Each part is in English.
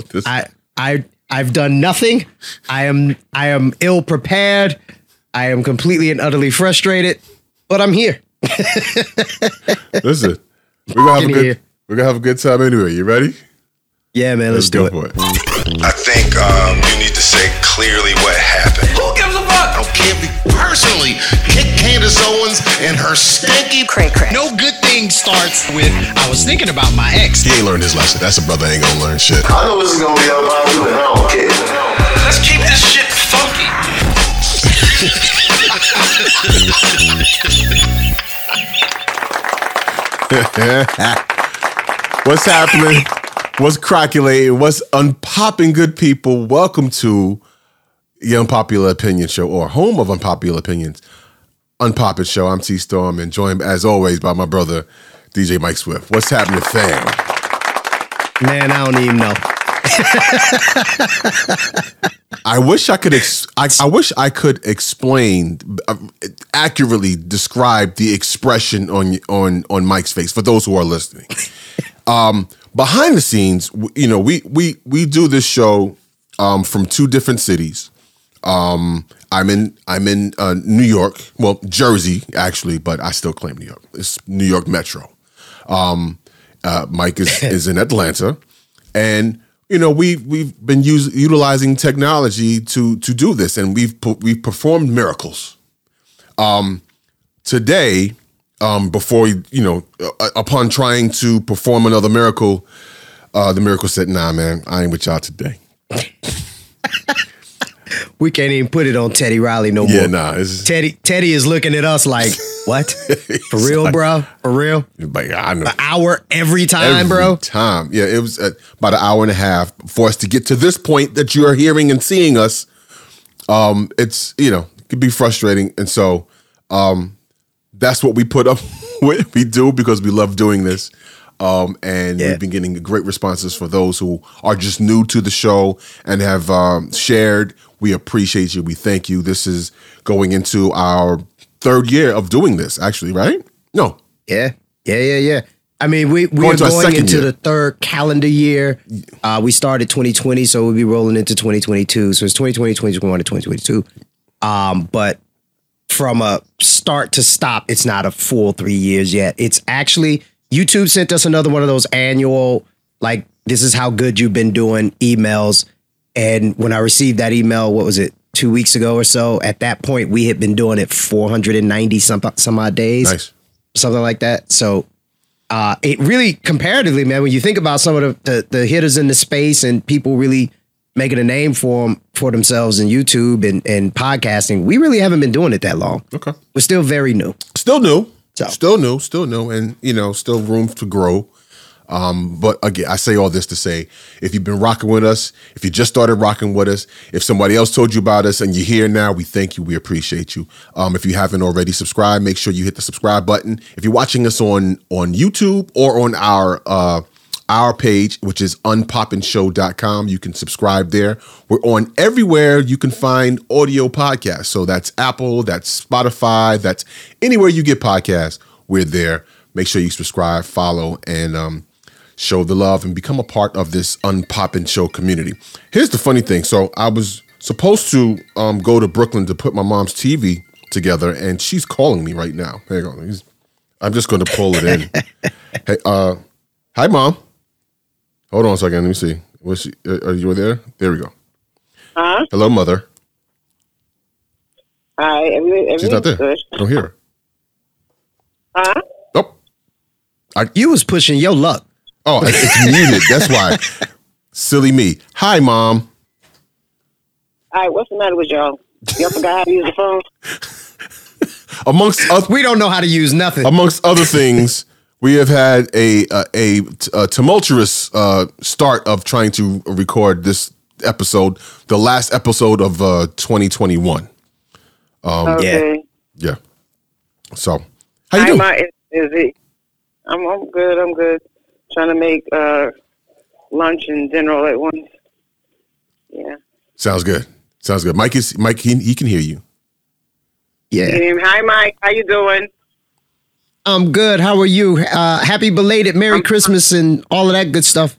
about this. I I I've done nothing. I am I am ill prepared. I am completely and utterly frustrated, but I'm here. Listen, we're gonna have a good here. we're gonna have a good time anyway. You ready? Yeah, man, let's, do go it. for it. I think um, you need to say clearly what happened. Candace Owens and her stinky Cray cray. No good thing starts with I was thinking about my ex. He ain't learned his lesson. That's a brother ain't gonna learn shit. I know this is gonna be unpopular, and I don't care. Let's keep this shit funky. What's happening? What's craculating? What's unpopping, good people? Welcome to the Unpopular Opinion Show, or home of unpopular opinions. Unpopular Show. I'm T Storm, and joined as always by my brother DJ Mike Swift. What's happening, fam? Man, I don't even know. I wish I could. Ex- I, I wish I could explain uh, accurately describe the expression on on on Mike's face for those who are listening. Um, behind the scenes, you know, we we we do this show um, from two different cities. Um, I'm in I'm in uh, New York, well Jersey actually, but I still claim New York. It's New York Metro. Um, uh, Mike is is in Atlanta, and you know we we've been use, utilizing technology to to do this, and we've we've performed miracles. Um, today, um, before you know, uh, upon trying to perform another miracle, uh, the miracle said, "Nah, man, I ain't with y'all today." We can't even put it on Teddy Riley no Yeah, more. nah, it's Teddy Teddy is looking at us like, what? For real, bro? For real? like I know. An hour every time, Every bro. Time. Yeah, it was uh, about an hour and a half for us to get to this point that you are hearing and seeing us. Um, it's you know it could be frustrating, and so um, that's what we put up with. We do because we love doing this. Um, and Yeah. we've been getting great responses for those who are just new to the show and have um, shared. We appreciate you. We thank you. This is going into our third year of doing this, actually, right? No, Yeah, yeah, yeah, yeah. I mean, we we Going are going into year. the third calendar year. Uh, we started 2020, so we'll be rolling into 2022. So it's 2020, 2021, and 2022. Um, but from a start to stop, it's not a full three years yet. It's actually YouTube sent us another one of those annual, like, this is how good you've been doing emails. And when I received that email, what was it, two weeks ago or so? At that point, we had been doing it 490 some some odd days nice. something like that. So uh, it really comparatively, man, when you think about some of the, the the hitters in the space and people really making a name for 'em- for themselves in YouTube and, and podcasting, we really haven't been doing it that long. Okay. We're still very new. Still new. So- Still new, still new, and you know, still room to grow. Um, but again, I say all this to say, if you've been rocking with us, if you just started rocking with us, if somebody else told you about us and you're here now, we thank you. We appreciate you. Um, if you haven't already subscribed, make sure you hit the subscribe button. If you're watching us on on YouTube or on our uh our page, which is unpopinshow.com. You can subscribe there. We're on everywhere you can find audio podcasts. So that's Apple, that's Spotify, that's anywhere you get podcasts. We're there. Make sure you subscribe, follow, and um, show the love and become a part of this unpoppin' show community. Here's the funny thing. So I was supposed to um, go to Brooklyn to put my mom's TV together, and she's calling me right now. Hang on. I'm just going to pull it in. hey, uh, hi, mom. Hold on a second. Let me see. Was she? Uh, are you there? There we go. Huh? Hello, mother. Hi, every, She's not there. good. I don't hear her. Huh? Oh, You was pushing your luck. oh, it's it's muted. That's why. Silly me. Hi, mom. All right, what's the matter with y'all? Y'all forgot how to use the phone? Amongst other, We don't know how to use nothing. amongst other things, we have had a a, a, a tumultuous uh, start of trying to record this episode, the last episode of uh, 2021. Okay. Yeah. So, how you doing? my is, is it? I'm I'm good. I'm good. Trying to make uh lunch and dinner all at once. Yeah. Sounds good. Sounds good. Mike is Mike. He, he can hear you. yeah. Hi, Mike. How you doing? I'm good. How are you? Uh, happy belated Merry Christmas and all of that good stuff.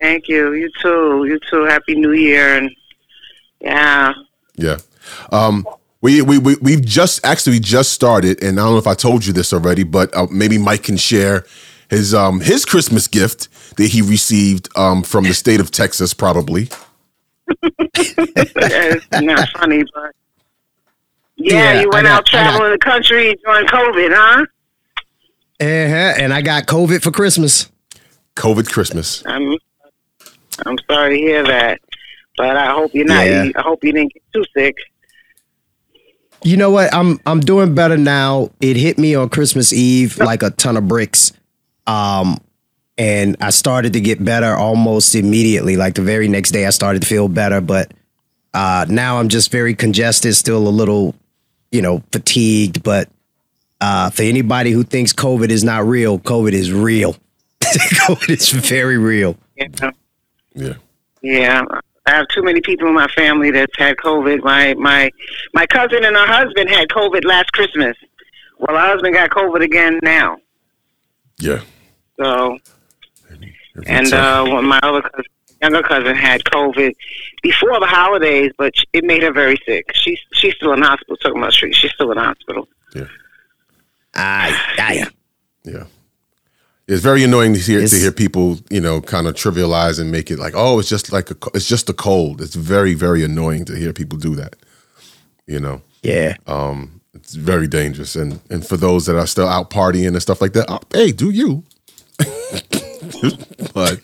Thank you. You too. You too. Happy New Year. And yeah. Yeah. Um, we, we, we, we've just actually just started, and I don't know if I told you this already, but uh, maybe Mike can share his um, his Christmas gift that he received um, from the state of Texas, probably. it's not funny, but yeah, Yeah, you went got- out traveling the country during COVID, huh? Uh-huh. And I got COVID for Christmas. COVID Christmas. I'm I'm sorry to hear that, but I hope you're not. Yeah. I hope you didn't get too sick. You know what? I'm I'm doing better now. It hit me on Christmas Eve like a ton of bricks. Um and I started to get better almost immediately. Like the very next day I started to feel better, but uh now I'm just very congested, still a little, you know, fatigued, but uh for anybody who thinks COVID is not real, COVID is real. COVID is very real. Yeah. Yeah. Yeah, I have too many people in my family that's had COVID. My my my cousin and her husband had COVID last Christmas. Well, her husband got COVID again now. Yeah. So, and uh, when my other cousin, younger cousin had COVID before the holidays, but it made her very sick. She's she's still in hospital. Talking about street, she's still in hospital. Aye, aye. Yeah. yeah. It's very annoying to hear to hear people, you know, kind of trivialize and make it like, oh, it's just like a, it's just a cold. It's very, very annoying to hear people do that. You know, Yeah. um, it's very dangerous. And and for those that are still out partying and stuff like that, oh, hey, do you? but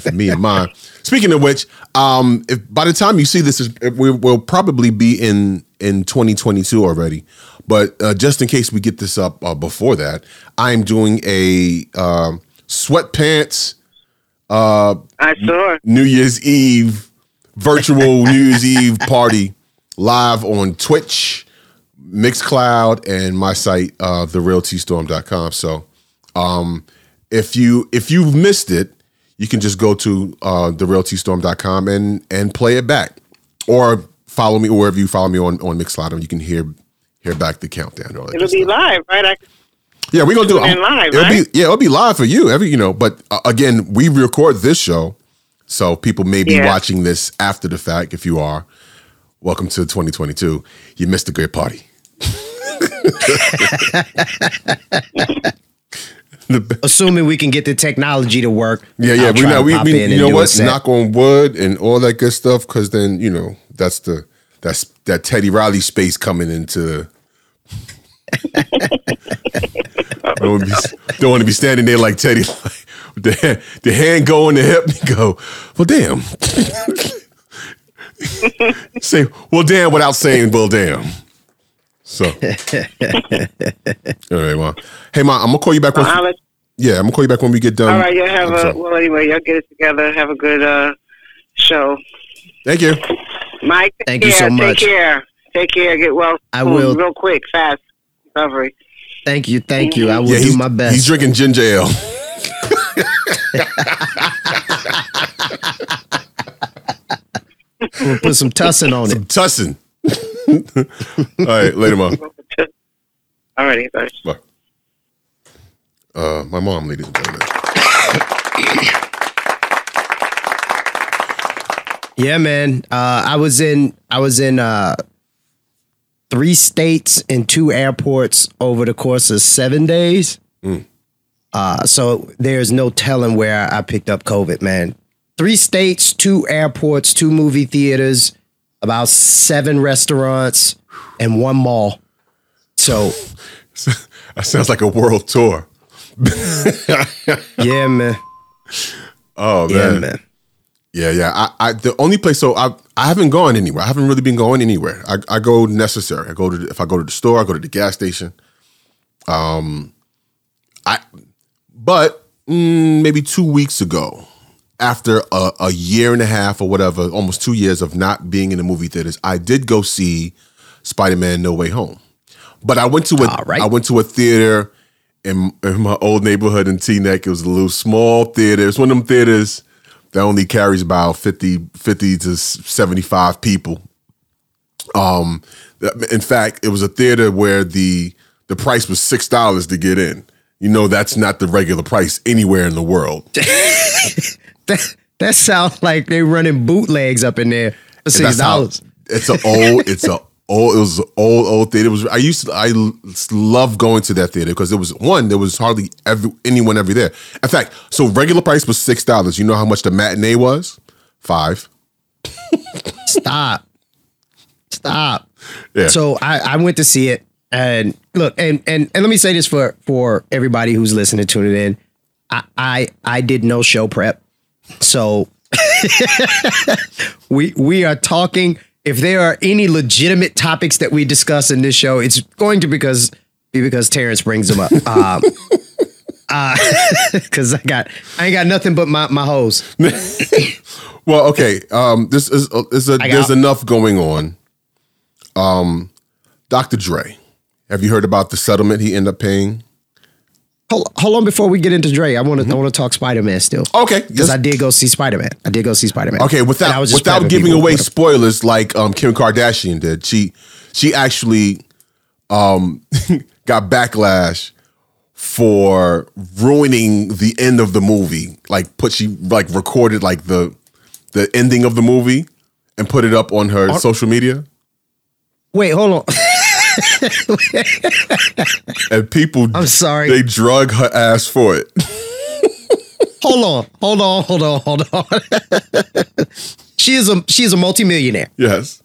for me and mine. Speaking of which, um, if by the time you see this, is we will probably be in in 2022 already. But uh, just in case we get this up uh, before that, I am doing a um, sweatpants I saw. New Year's Eve virtual New Year's Eve party live on Twitch, Mixcloud, and my site, uh, therealtstorm.com. So um, if you if you've missed it, you can just go to uh, therealtstorm.com and and play it back. Or follow me wherever you follow me on, on Mixcloud and you can hear hear back the countdown. and It'll be stuff. live, right? I, Yeah, we're gonna do it live, It'll right? be yeah, it'll be live for you. Every you know, but uh, again, we record this show, so people may be Yeah. watching this after the fact. If you are, welcome to 2022. You missed a great party. The- Assuming we can get the technology to work. yeah, yeah, we and we, we you know what? Knock on wood and all that good stuff, because then you know that's the that's that Teddy Riley space coming into. don't want to be, don't want to be standing there like Teddy, like, with the hand, the hand go on the hip and go, well, damn. Say, well, damn, without saying, well, damn. So, all right, well, hey, ma, I'm gonna call you back. When, let, yeah, I'm gonna call you back when we get done. all right, you'll have I'm a sorry. well. Anyway, y'all get it together. Have a good uh, show. Thank you. Mike, take Thank you care. so much. Take care. Take care. Get well. I soon, will. real quick, fast recovery. Thank you, thank you. I will Yeah, do my best. he's drinking ginger ale. We'll put some tussin on it. Some tussin. All right, later, mom. All righty, bye. Bye. Uh, my mom, ladies and gentlemen. Yeah, man. Uh, I was in I was in uh, three states and two airports over the course of seven days. Uh, so there's no telling where I picked up COVID, man. Three states, two airports, two movie theaters, about seven restaurants, and one mall. So That sounds like a world tour. yeah, man. Oh Yeah, man. man. Yeah, yeah. I, I the only place so I I haven't gone anywhere. I haven't really been going anywhere. I, I go necessary. I go to the, if I go to the store, I go to the gas station. Um, I but mm, maybe two weeks ago, after a, a year and a half or whatever, almost two years of not being in the movie theaters, I did go see Spider Man No Way Home. But I went to a I right. went to a theater in, in my old neighborhood in Teaneck. It was a little small theater. It's one of them theaters that only carries about 50, 50 to 75 people. Um, in fact, it was a theater where the the price was six dollars to get in. You know, that's not the regular price anywhere in the world. that, that sounds like they're running bootlegs up in there for six dollars. It's an old. It's a old. It was an old old theater. It was. I used to. I love going to that theater because it was one. There was hardly every anyone ever there. In fact, so regular price was six dollars. You know how much the matinee was? Five. Stop. Stop. Yeah. So I, I went to see it, and look, and and and let me say this for for everybody who's listening, tuning in. I I, I did no show prep, so we we are talking. If there are any legitimate topics that we discuss in this show, it's going to because be because Terrence brings them up. Um, uh, because I got I ain't got nothing but my my hose. Well, okay. Um, this is is a, there's enough going on. Um, Dr. Dre, have you heard about the settlement he ended up paying? Hold, hold on before we get into Dre. I want to I want to talk Spider Man still. Okay, because. I did go see Spider Man. I did go see Spider Man. Okay, without without giving away spoilers like um, Kim Kardashian did, she she actually um, got backlash for ruining the end of the movie. Like put she like recorded like the the ending of the movie and put it up on her social media, Wait, hold on. and people I'm sorry. they drug her ass for it. hold on. Hold on. Hold on. Hold on. she is a she is a multimillionaire. yes.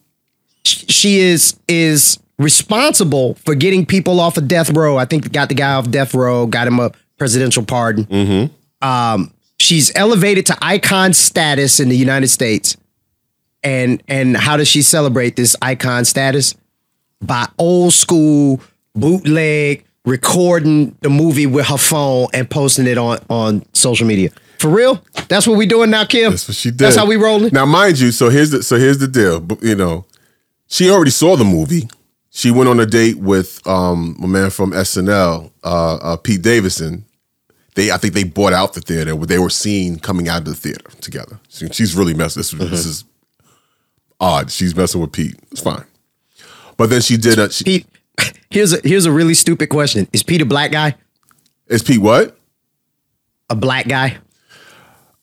She is is responsible for getting people off of death row. I think got the guy off death row, got him a presidential pardon. Mm-hmm. Um, she's elevated to icon status in the United States. And and how does she celebrate this icon status? By old school bootleg recording the movie with her phone and posting it on on social media. For real? That's what we doing now, Kim? That's what she did. That's how we rolling. Now, mind you, so here's the so here's the deal. You know, she already saw the movie. She went on a date with um a man from SNL, uh, uh, Pete Davidson. They, I think they bought out the theater where they were seen coming out of the theater together. She- she's really messing. This, this is odd. She's messing with Pete. It's fine. But then she did a. She, Pete, here's a here's a really stupid question. Is Pete a black guy? is Pete what? A black guy?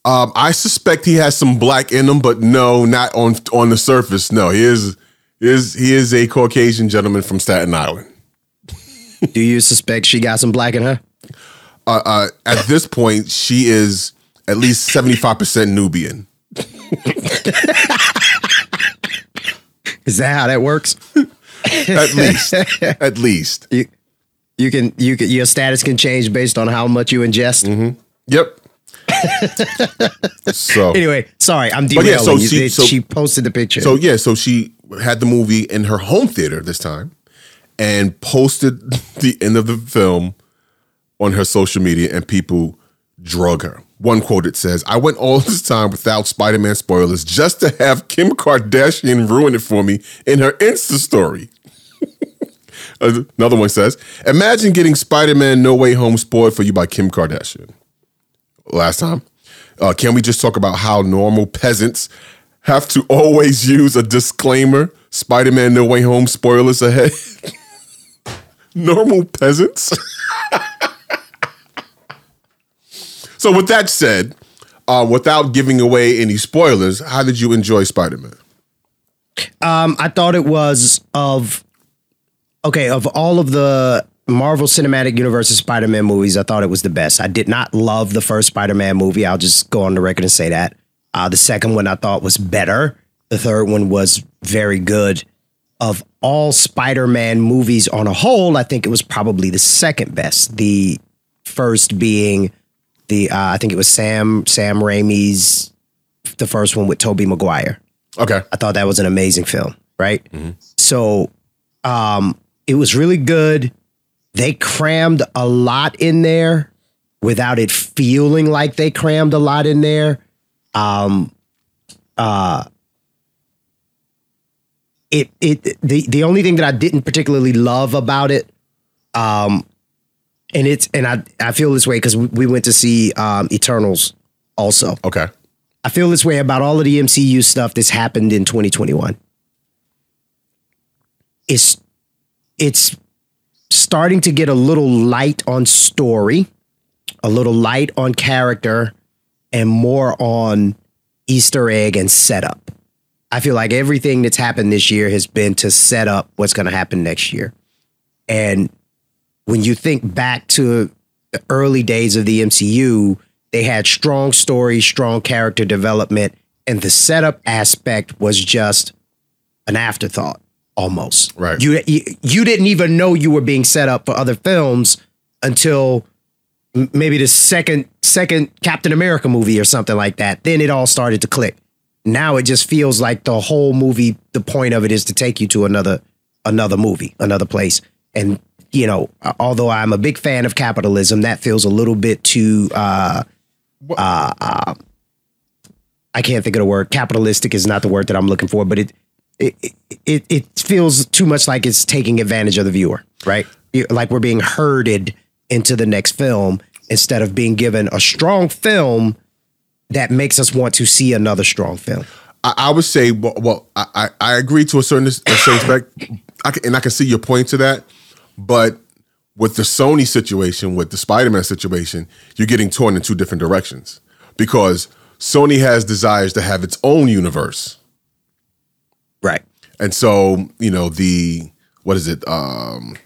Um, I suspect he has some black in him, but no, not on on the surface. No, he is he is he is a Caucasian gentleman from Staten Island. Do you suspect she got some black in her? Uh, uh, at this point, she is at least seventy five percent Nubian. Is that how that works? At least, at least. You you can you can your status can change based on how much you ingest. Mm-hmm. Yep. so Anyway, sorry, I'm derailing. yeah, so she- so- she posted the picture. So yeah, so she had the movie in her home theater this time, and posted the end of the film on her social media, and people drug her. One quote it says, "I went all this time without Spider-Man spoilers just to have Kim Kardashian ruin it for me in her Insta story." Another one says, "Imagine getting Spider-Man No Way Home spoiled for you by Kim Kardashian." Last time, uh, can we just talk about how normal peasants have to always use a disclaimer? Spider-Man No Way Home spoilers ahead. normal peasants. so, with that said, uh, without giving away any spoilers, how did you enjoy Spider-Man? Um, I thought it was of okay of all of the Marvel Cinematic Universe Spider-Man movies. I thought it was the best. I did not love the first Spider-Man movie. I'll just go on the record and say that. Uh, the second one I thought was better. The third one was very good. Of all Spider-Man movies on a whole, I think it was probably the second best. The first being the uh, I think it was Sam Sam Raimi's the first one with Tobey Maguire. Okay. I thought that was an amazing film, right? So um it was really good. They crammed a lot in there without it feeling like they crammed a lot in there. Um uh it it the the only thing that I didn't particularly love about it um and it's and I I feel this way we, we went to see um Eternals also. Okay. I feel this way about all of the MCU stuff that's happened in 2021. It's it's starting to get a little light on story, a little light on character, and more on Easter egg and setup. I feel like everything that's happened this year has been to set up what's going to happen next year. And when you think back to the early days of the MCU, they had strong story, strong character development, and the setup aspect was just an afterthought almost. Right. You, you you didn't even know you were being set up for other films until maybe the second second Captain America movie or something like that. Then it all started to click. Now it just feels like the whole movie. The point of it is to take you to another another movie, another place. And you know, although I'm a big fan of capitalism, that feels a little bit too. Uh, uh, uh, I can't think of the word. Capitalistic is not the word that I'm looking for, but it it it, it feels too much like it's taking advantage of the viewer, right? Like we're being herded into the next film instead of being given a strong film that makes us want to see another strong film. I, I would say, well, well I, I agree to a certain a certain aspect, I can, and I can see your point to that. But with the Sony situation, with the Spider-Man situation, you're getting torn in two different directions because Sony has desires to have its own universe, Right. and so you know the what is it? Um,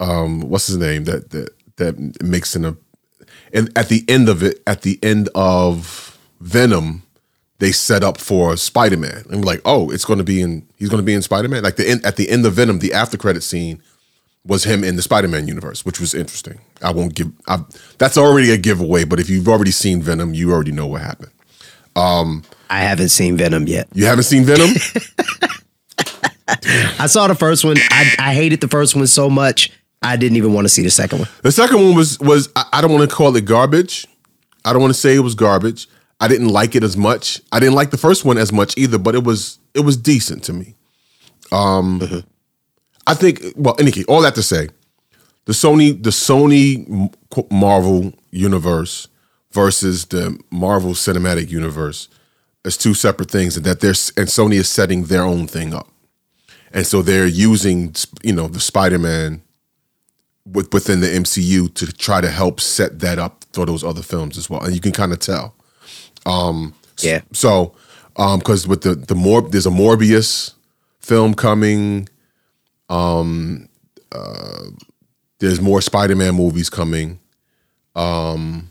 um, what's his name? That that that makes in a and at the end of it, at the end of Venom, they set up for Spider Man, we're like, oh, it's going to be in. He's going to be in Spider Man. Like the end, at the end of Venom, the after credit scene was him in the Spider Man universe, which was interesting. I won't give. I, that's already a giveaway. But if you've already seen Venom, you already know what happened. I haven't seen Venom yet. You haven't seen Venom? I saw the first one. I, I hated the first one so much. I didn't even want to see the second one. The second one was was I, I don't want to call it garbage. I don't want to say it was garbage. I didn't like it as much. I didn't like the first one as much either, but it was it was decent to me. Um, I think. Well, any case, all that to say, the Sony the Sony Marvel universe versus the Marvel Cinematic Universe is two separate things, and that they're and Sony is setting their own thing up, and so they're using you know the Spider Man with, within the MCU to try to help set that up for those other films as well, and you can kind of tell. Um, Yeah. So, um, because with the the more there's a Morbius film coming, um, uh, there's more Spider-Man movies coming. Um,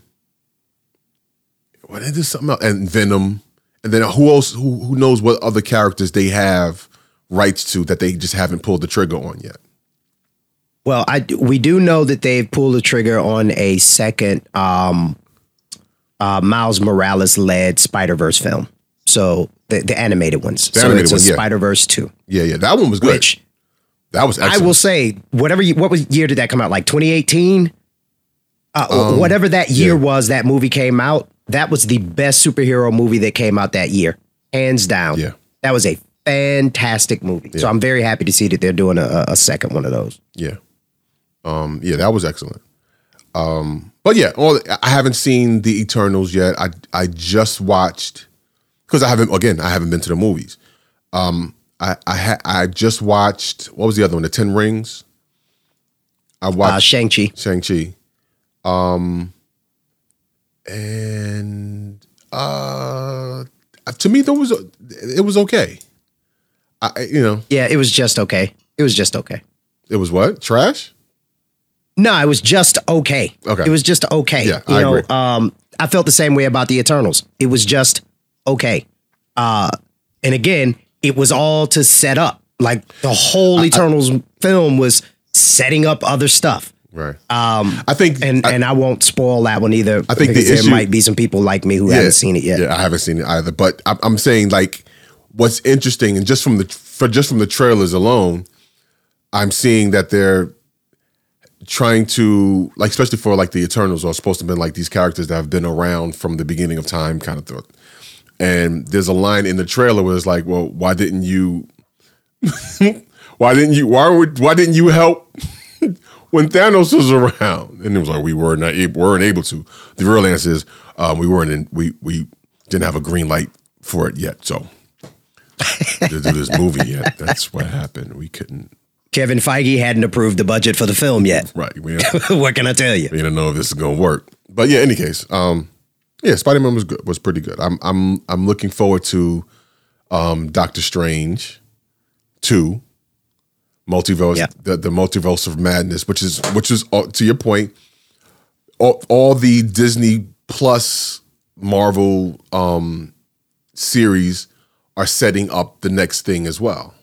what is this something else? And Venom, and then who else? Who who knows what other characters they have rights to that they just haven't pulled the trigger on yet? Well, I we do know that they've pulled the trigger on a second um, uh, Miles Morales led Spider Verse film. So the, the animated ones. so animated it's a yeah. Spider Verse two. Yeah, yeah, that one was good. Which that was excellent. I will say, whatever you, what was year did that come out? Like 2018? Uh, whatever that year Um, yeah. was that movie came out, that was the best superhero movie that came out that year, hands down. Yeah. That was a fantastic movie. So I'm very happy to see that they're doing a, a second one of those. Yeah. Um, yeah, that was excellent. Um, but yeah, all I haven't seen the Eternals yet. I I just watched because I haven't again, I haven't been to the movies. Um, I I ha- I just watched what was the other one? The Ten Rings. I Uh, watched Shang-Chi. Shang-Chi. Um and uh to me that was it was okay. I I- you know, Yeah, it was just okay. It was just okay. it was what? Trash? No, it was just okay. Okay. It was just okay. Yeah, you I know, agree. um, I felt the same way about the Eternals. It was just okay. Uh, and again, it was all to set up. Like the whole Eternals film was setting up other stuff. Right. Um I think And I- and I won't spoil that one either. I think the issue- there might be some people like me who haven't seen it yet. Yeah, I haven't seen it either. But I'm, I'm saying like what's interesting, and just from the for just from the trailers alone, I'm seeing that they're trying to like, especially for like the Eternals are supposed to be like these characters that have been around from the beginning of time, kind of thought. And there's a line in the trailer where it's like, well, why didn't you? why didn't you? Why would? Why didn't you help? When Thanos was around, and it was like we were not able, weren't able to. The real answer is um, we weren't in, we we didn't have a green light for it yet. So to do this movie yet, that's what happened. We couldn't. Kevin Feige hadn't approved the budget for the film yet. Right. We what can I tell you? we didn't know if this is gonna work. But yeah, any case, um, Yeah, Spider Man was good. Was pretty good. I'm I'm I'm looking forward to um, Doctor Strange two, multiverse Yeah. the the multiverse of madness, which is which is uh, to your point, all, all the Disney Plus Marvel um, series are setting up the next thing as well.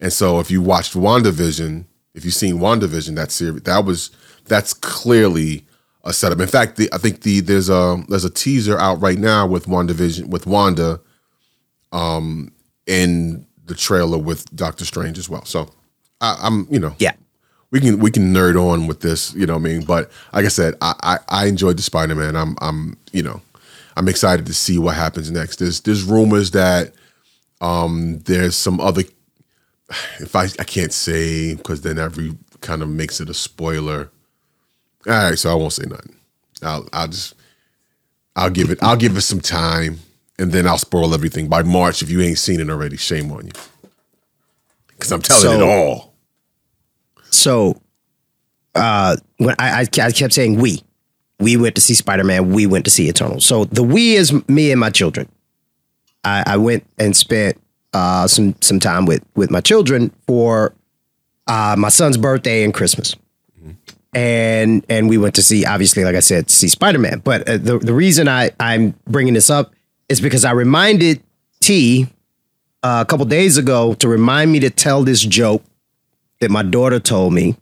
And so if you watched WandaVision, if you've seen WandaVision, that series that was that's clearly a setup. In fact, the, I think the there's a there's a teaser out right now with WandaVision with Wanda um in the trailer with Doctor Strange as well. So I, I'm you know Yeah. we can we can nerd on with this, you know what I mean? But like I said, I I, I enjoyed the Spider Man. I'm I'm you know I'm excited to see what happens next. There's there's rumors that um there's some other if I I can't say because then every kind of makes it a spoiler. All right, so I won't say nothing. I'll I'll just I'll give it I'll give it some time and then I'll spoil everything by March if you ain't seen it already. Shame on you. Cause I'm telling it all. So, uh, when I, I, I kept saying we, we went to see Spider Man, we went to see Eternal. So the we is me and my children. I, I went and spent uh, some some time with with my children for uh, my son's birthday and Christmas, and and we went to see obviously, like I said, see Spider Man. But uh, the the reason I I'm bringing this up is because I reminded T uh, a couple days ago to remind me to tell this joke that my daughter told me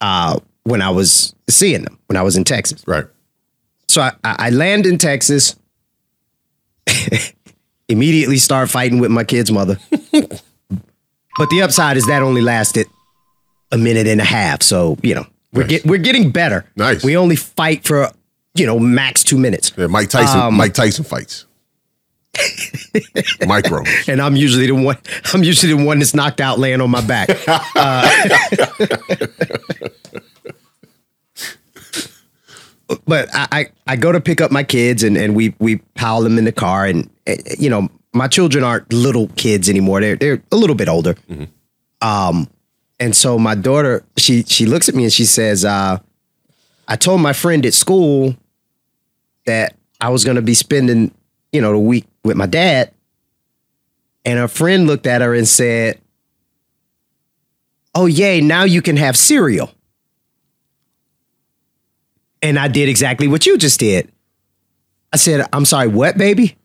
uh, when I was seeing them when I was in Texas. Right. So I, I land in Texas, immediately start fighting with my kid's mother. but the upside is that only lasted a minute and a half. So you know we're Nice. get, we're getting better. Nice. We only fight for you know max two minutes, Yeah, Mike Tyson. Um, Mike Tyson fights. Micro. and I'm usually the one. I'm usually the one that's knocked out, laying on my back. Uh, but I, I I go to pick up my kids and and we we pile them in the car and you know my children aren't little kids anymore they're they're a little bit older um and so my daughter she she looks at me and she says uh I told my friend at school that I was going to be spending you know the week with my dad and her friend looked at her and said oh yay now you can have cereal and I did exactly what you just did. I said, I'm sorry, what, baby?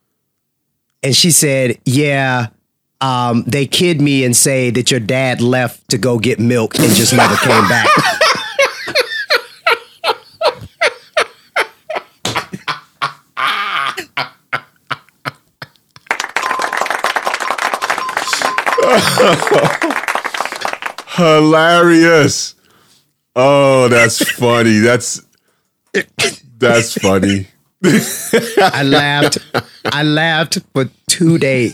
And she said, Yeah, um, they kid me and say that your dad left to go get milk and just never came back. Hilarious. Oh, that's funny. That's that's funny. I laughed. I laughed for two days.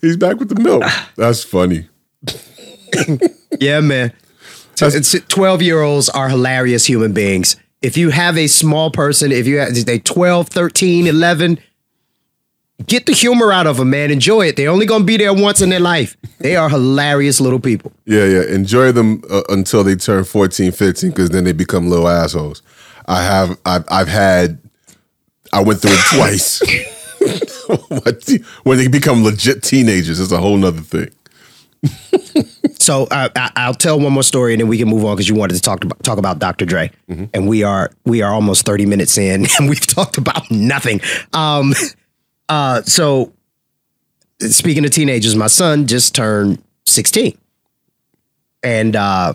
He's back with the milk. That's funny. yeah, man. That's- 12 year olds are hilarious human beings. If you have a small person, if you have they 12, 13, 11, get the humor out of them, man. Enjoy it. They're only going to be there once in their life. They are hilarious little people. Yeah, yeah. Enjoy them uh, until they turn 14, 15, because then they become little assholes. I have, I've, I've had, I went through it twice. When they become legit teenagers, it's a whole nother thing. So uh, I, I'll tell one more story and then we can move on because you wanted to talk about talk about Dr. Dre, and we are we are almost thirty minutes in and we've talked about nothing. Um, uh, so speaking of teenagers, my son just turned sixteen, and uh,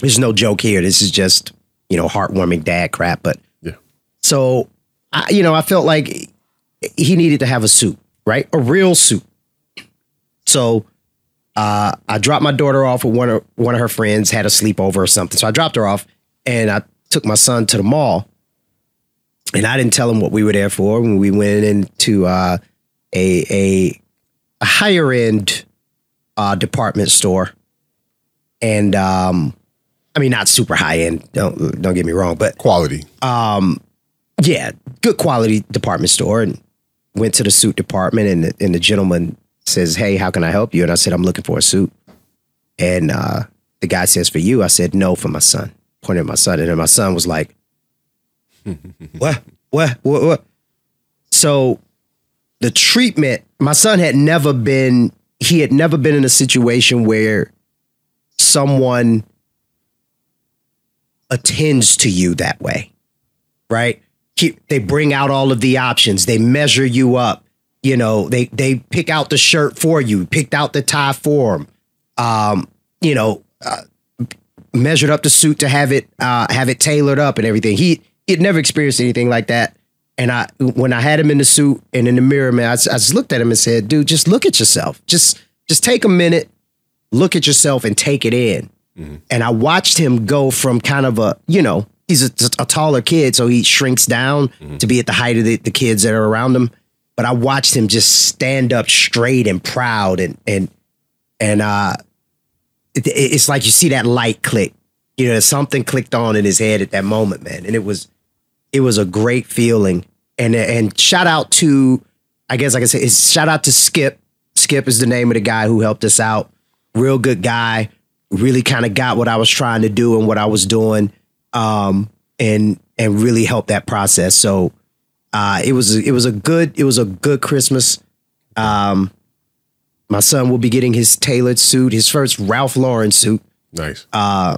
there's no joke here. This is just you know heartwarming dad crap, but Yeah. so I, you know I felt like he needed to have a suit, right? A real suit. So uh, I dropped my daughter off with one of one of her friends, had a sleepover or something. So I dropped her off and I took my son to the mall. And I didn't tell him what we were there for. When we went into uh, a, a a higher end uh, department store, and um, I mean not super high end. Don't don't get me wrong, but Quality. Um yeah, good quality department store and went to the suit department and the, and the gentleman says, "Hey, how can I help you?" And I said, "I'm looking for a suit." And uh, the guy says, For you. I said, No, for my son. Pointed at my son. And then my son was like, What? What? What? What? So the treatment, my son had never been, he had never been in a situation where someone attends to you that way, right? He, they bring out all of the options. They measure you up. You know, they they pick out the shirt for you, picked out the tie for him. Um, you know, uh, measured up the suit to have it uh, have it tailored up and everything. He he had never experienced anything like that. And I, when I had him in the suit and in the mirror, man, I, I just looked at him and said, "Dude, just look at yourself. Just, just take a minute, look at yourself, and take it in." And I watched him go from kind of a, you know, he's a, a taller kid, so he shrinks down to be at the height of the, the kids that are around him. But I watched him just stand up straight and proud, and and and uh, it, it's like you see that light click. You know, something clicked on in his head at that moment, man, and it was it was a great feeling. And and shout out to, I guess like I said, shout out to Skip. Skip is the name of the guy who helped us out. Real good guy. Really kind of got what I was trying to do and what I was doing, um, and and really helped that process. So uh, it was it was a good it was a good Christmas. Um, my son will be getting his tailored suit, his first Ralph Lauren suit Nice. uh,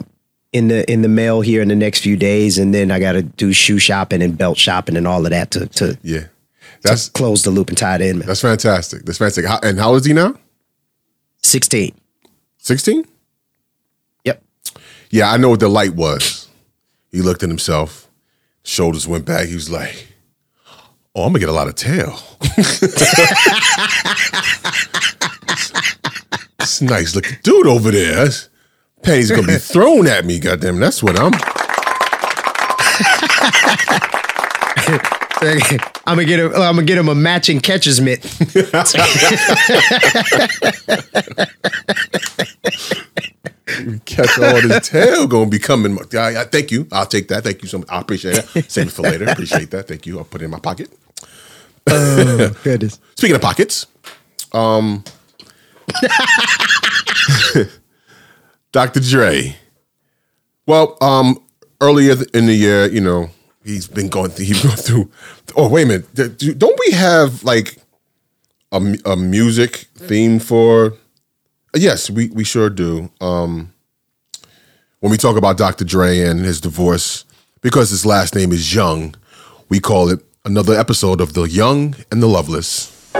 in the in the mail here in the next few days, and then I got to do shoe shopping and belt shopping and all of that to to, yeah. That's to close the loop and tie it in. Man. that's fantastic. That's fantastic. How, and how old is he now? Sixteen. 16? Yep. Yeah, I know what the light was. He looked at himself, shoulders went back. He was like, Oh, I'm gonna get a lot of tail. It's a nice looking dude over there. Penny's gonna be thrown at me, goddamn. That's what I'm. I'm gonna get him. I'm gonna get him a matching catcher's mitt. catch all this tail gonna be coming. I, I, thank you. I'll take that. Thank you so much. I appreciate that. Save it for later. Appreciate that. Thank you. I'll put it in my pocket. Goodness. Speaking of pockets, um, Dr. Dre. Well, um, earlier in the year, you know, he's been going. Through, he's going through. Oh, wait a minute! Do- Don't we have like a, a music theme for? Yes, we we sure do. Um, when we talk about Dr. Dre and his divorce, because his last name is Young, we call it another episode of The Young and the Loveless.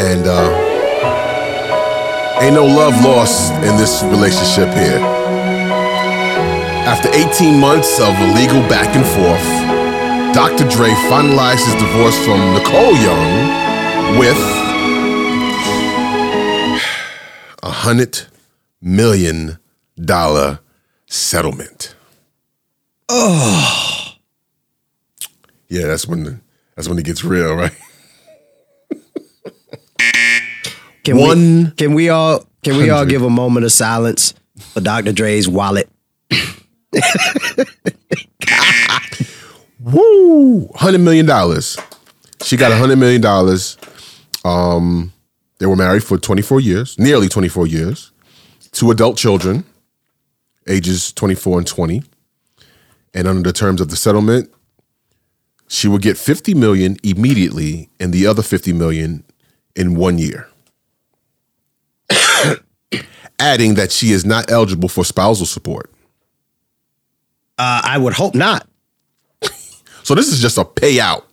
and uh, ain't no love lost in this relationship here. After 18 months of illegal back and forth, Dr. Dre finalized his divorce from Nicole Young with a hundred million dollar settlement. Oh, yeah, that's when the, that's when it gets real, right? Can One we, can we all can we all give a moment of silence for Dr. Dre's wallet? Woo! Hundred million dollars. She got a hundred million dollars. Um, they were married for 24 years, nearly 24 years. Two adult children, ages 24 and 20. And under the terms of the settlement, she would get 50 million immediately and the other 50 million in one year. Adding that she is not eligible for spousal support. Uh, I would hope not. So this is just a payout.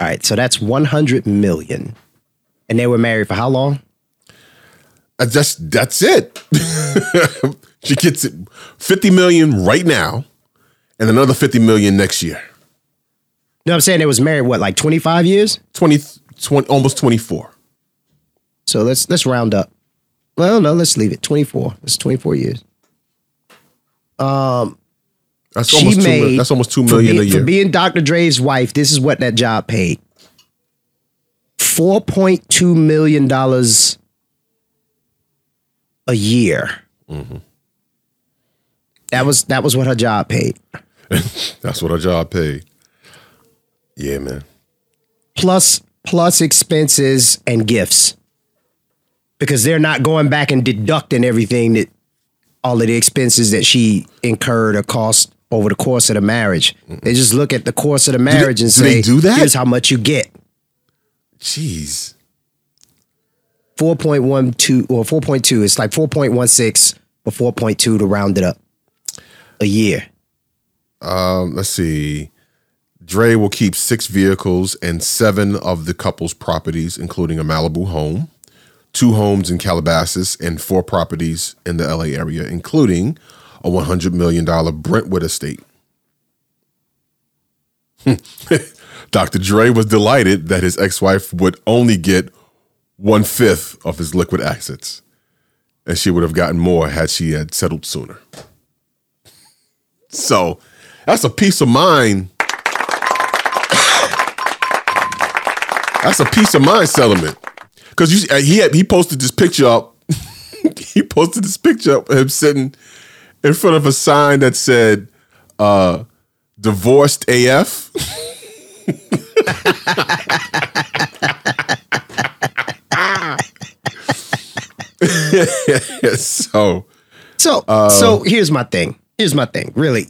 All right, so that's 100 million. And they were married for how long? Uh, that's that's it. she gets it 50 million right now and another 50 million next year. No, I'm saying it was married what, like 25 years? 20, 20 almost 24. So let's let's round up. Well, no, let's leave it. 24. That's 24 years. Um, that's She almost two, made that's almost 2 million being, a year. For being Dr. Dre's wife, this is what that job paid. $4.2 million a year. Mm-hmm. That was that was what her job paid. that's what her job paid. Yeah, man. Plus plus expenses and gifts because they're not going back and deducting everything that all of the expenses that she incurred or cost over the course of the marriage. They just look at the course of the marriage and they say, do that? here's how much you get. Jeez. 4.12 or 4.2. It's like 4.16 or 4.2 to round it up a year. Um, let's see. Dre will keep six vehicles and seven of the couple's properties, including a Malibu home, two homes in Calabasas, and four properties in the LA area, including a $100 million Brentwood estate. Dr. Dre was delighted that his ex wife would only get one fifth of his liquid assets, and she would have gotten more had she had settled sooner. So that's a peace of mind. That's a peace of mind settlement. Because you, uh, he had, he posted this picture up. he posted this picture up of him sitting in front of a sign that said uh, "Divorced AF." so So, Uh, so here's my thing. Here's my thing. Really,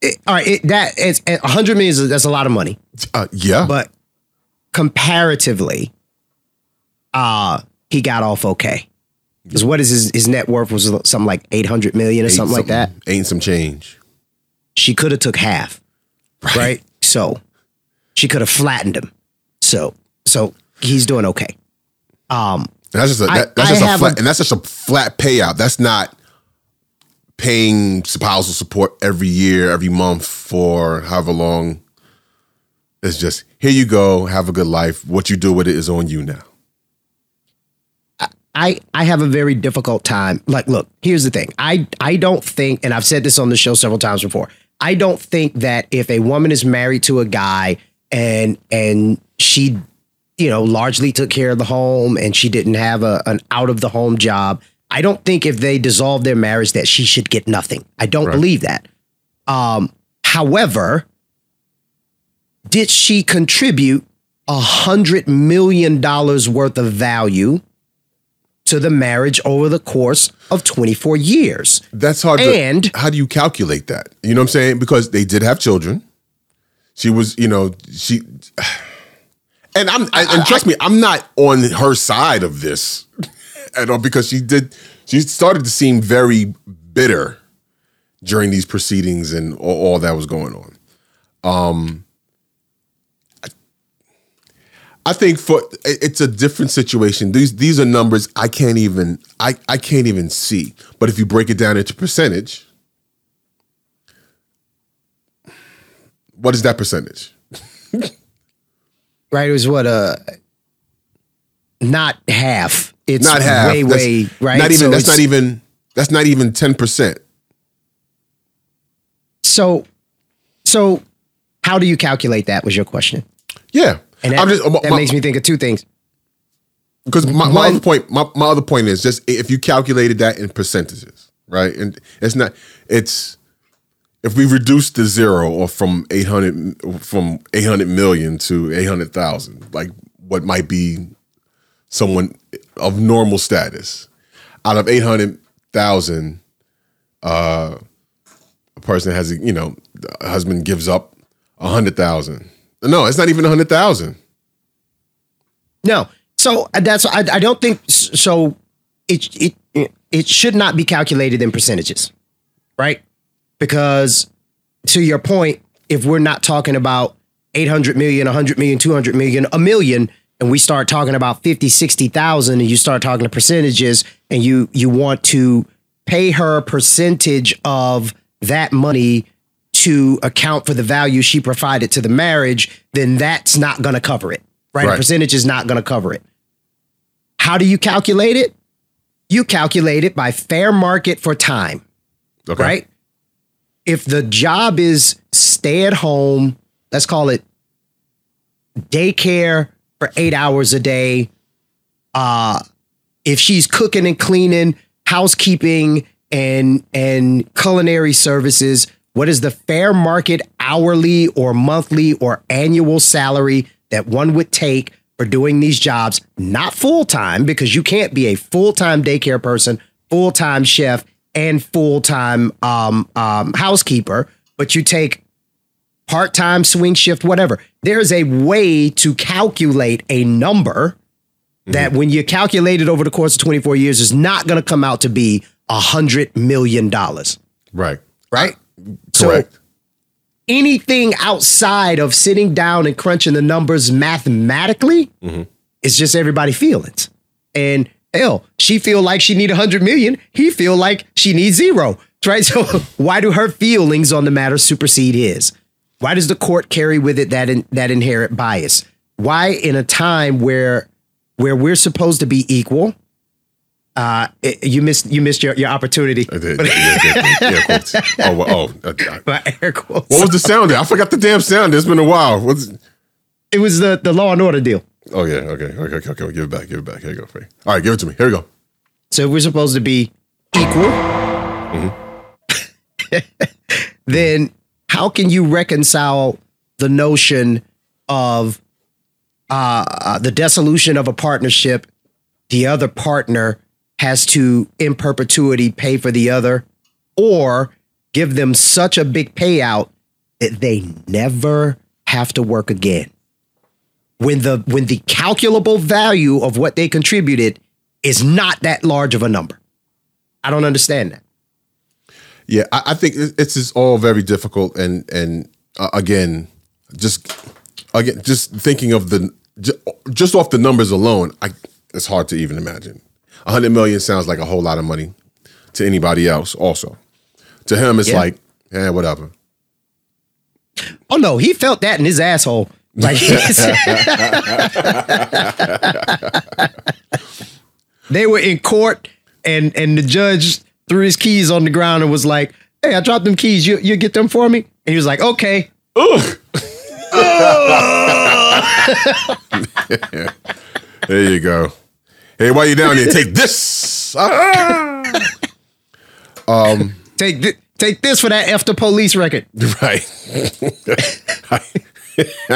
It- all right. It, that it's a hundred million. Is, that's a lot of money, uh, yeah, but comparatively, uh he got off okay. Because what is his his net worth was something like eight hundred million or Ain't something like that. Ain't some change. She could have took half, right. So she could have flattened him. So so he's doing okay. Um, And that's just a, that, that's I just a flat, a- and that's just a flat payout. That's not paying spousal support every year, every month for however long. It's just here you go, have a good life. What you do with it is on you now. I I have a very difficult time. Like, look, here's the thing. I I don't think, and I've said this on the show several times before. I don't think that if a woman is married to a guy and and she, you know, largely took care of the home and she didn't have a, an out of the home job, I don't think if they dissolve their marriage that she should get nothing. I don't believe that. Um, however, did she contribute a hundred million dollars worth of value to the marriage over the course of 24 years. That's hard. And- to, how do you calculate that? You know what I'm saying? Because they did have children. She was, you know, she. And I'm, and, and trust me, I'm not on her side of this at all because she did. She started to seem very bitter during these proceedings and all, all that was going on. Um, I think for it's a different situation. These these are numbers I can't even I, I can't even see. But if you break it down into percentage, what is that percentage? Right? It was what uh not half. It's Not half. way, That's way, right? Not even So that's not even that's not even ten percent. so so how do you calculate that was your question. Yeah. And that, I'm just that my- makes me think of two things. Because my, my One- other point, my, my other point is just if you calculated that in percentages, right? And it's not, it's if we reduce the zero or from eight hundred from eight hundred million to eight hundred thousand, like what might be someone of normal status, out of eight hundred thousand, uh, a person has a, you know, a husband gives up a hundred thousand. No, it's not even a hundred thousand. No. So uh, that's I, I don't think so. It it it should not be calculated in percentages, right? Because to your point, if we're not talking about 800 million, 100 million, 200 million, a million, and we start talking about 50, 60,000 and you start talking to percentages and you you want to pay her a percentage of that money to account for the value she provided to the marriage, then that's not going to cover it. Right? A percentage is not going to cover it. How do you calculate it? You calculate it by fair market for time Okay. right? If the job is stay at home, let's call it daycare for eight hours a day. Uh, if she's cooking and cleaning, housekeeping and and culinary services, what is the fair market hourly or monthly or annual salary that one would take for doing these jobs, not full time, because you can't be a full time daycare person, full time chef, and full time um, um, housekeeper, but you take part time, swing shift, whatever. There's a way to calculate a number that when you calculate it over the course of 24 years is not going to come out to be a hundred million dollars, Right. right? Correct. So anything outside of sitting down and crunching the numbers mathematically is just everybody feelings. And hell, she feel like she need a hundred million. He feel like she needs zero. Right. So why do her feelings on the matter supersede his? Why does the court carry with it that in, that inherent bias? Why in a time where where we're supposed to be equal, uh, it- you missed you missed your, your opportunity. I did. Yeah, yeah, yeah, yeah, quotes. oh, oh. uh, uh, By air quotes. what was the sound? there? I forgot the damn sound. It's been a while. What's? It was the the Law and Order deal. Oh yeah. Okay. Okay. Okay. okay. Give it back. Give it back. Here you go. Faye. All right. Give it to me. Here we go. So if we're supposed to be equal, then how can you reconcile the notion of uh, uh, the dissolution of a partnership? The other partner has to, in perpetuity, pay for the other, or give them such a big payout that they never have to work again. When the when the calculable value of what they contributed is not that large of a number. I don't understand that. Yeah, I, I think it- it's just all very difficult, and and uh, again, just again, just thinking of the just off the numbers alone, I it's hard to even imagine. A hundred million sounds like a whole lot of money to anybody else. Also, to him, it's Yeah. like, eh, whatever. Oh no, he felt that in his asshole. Like they were in court, and and the judge threw his keys on the ground and was like, "Hey, I dropped them keys. You you get them for me?" And he was like, "Okay." There you go. Hey, while you down there, take this. Ah! Take thi- take this for that after police record. right.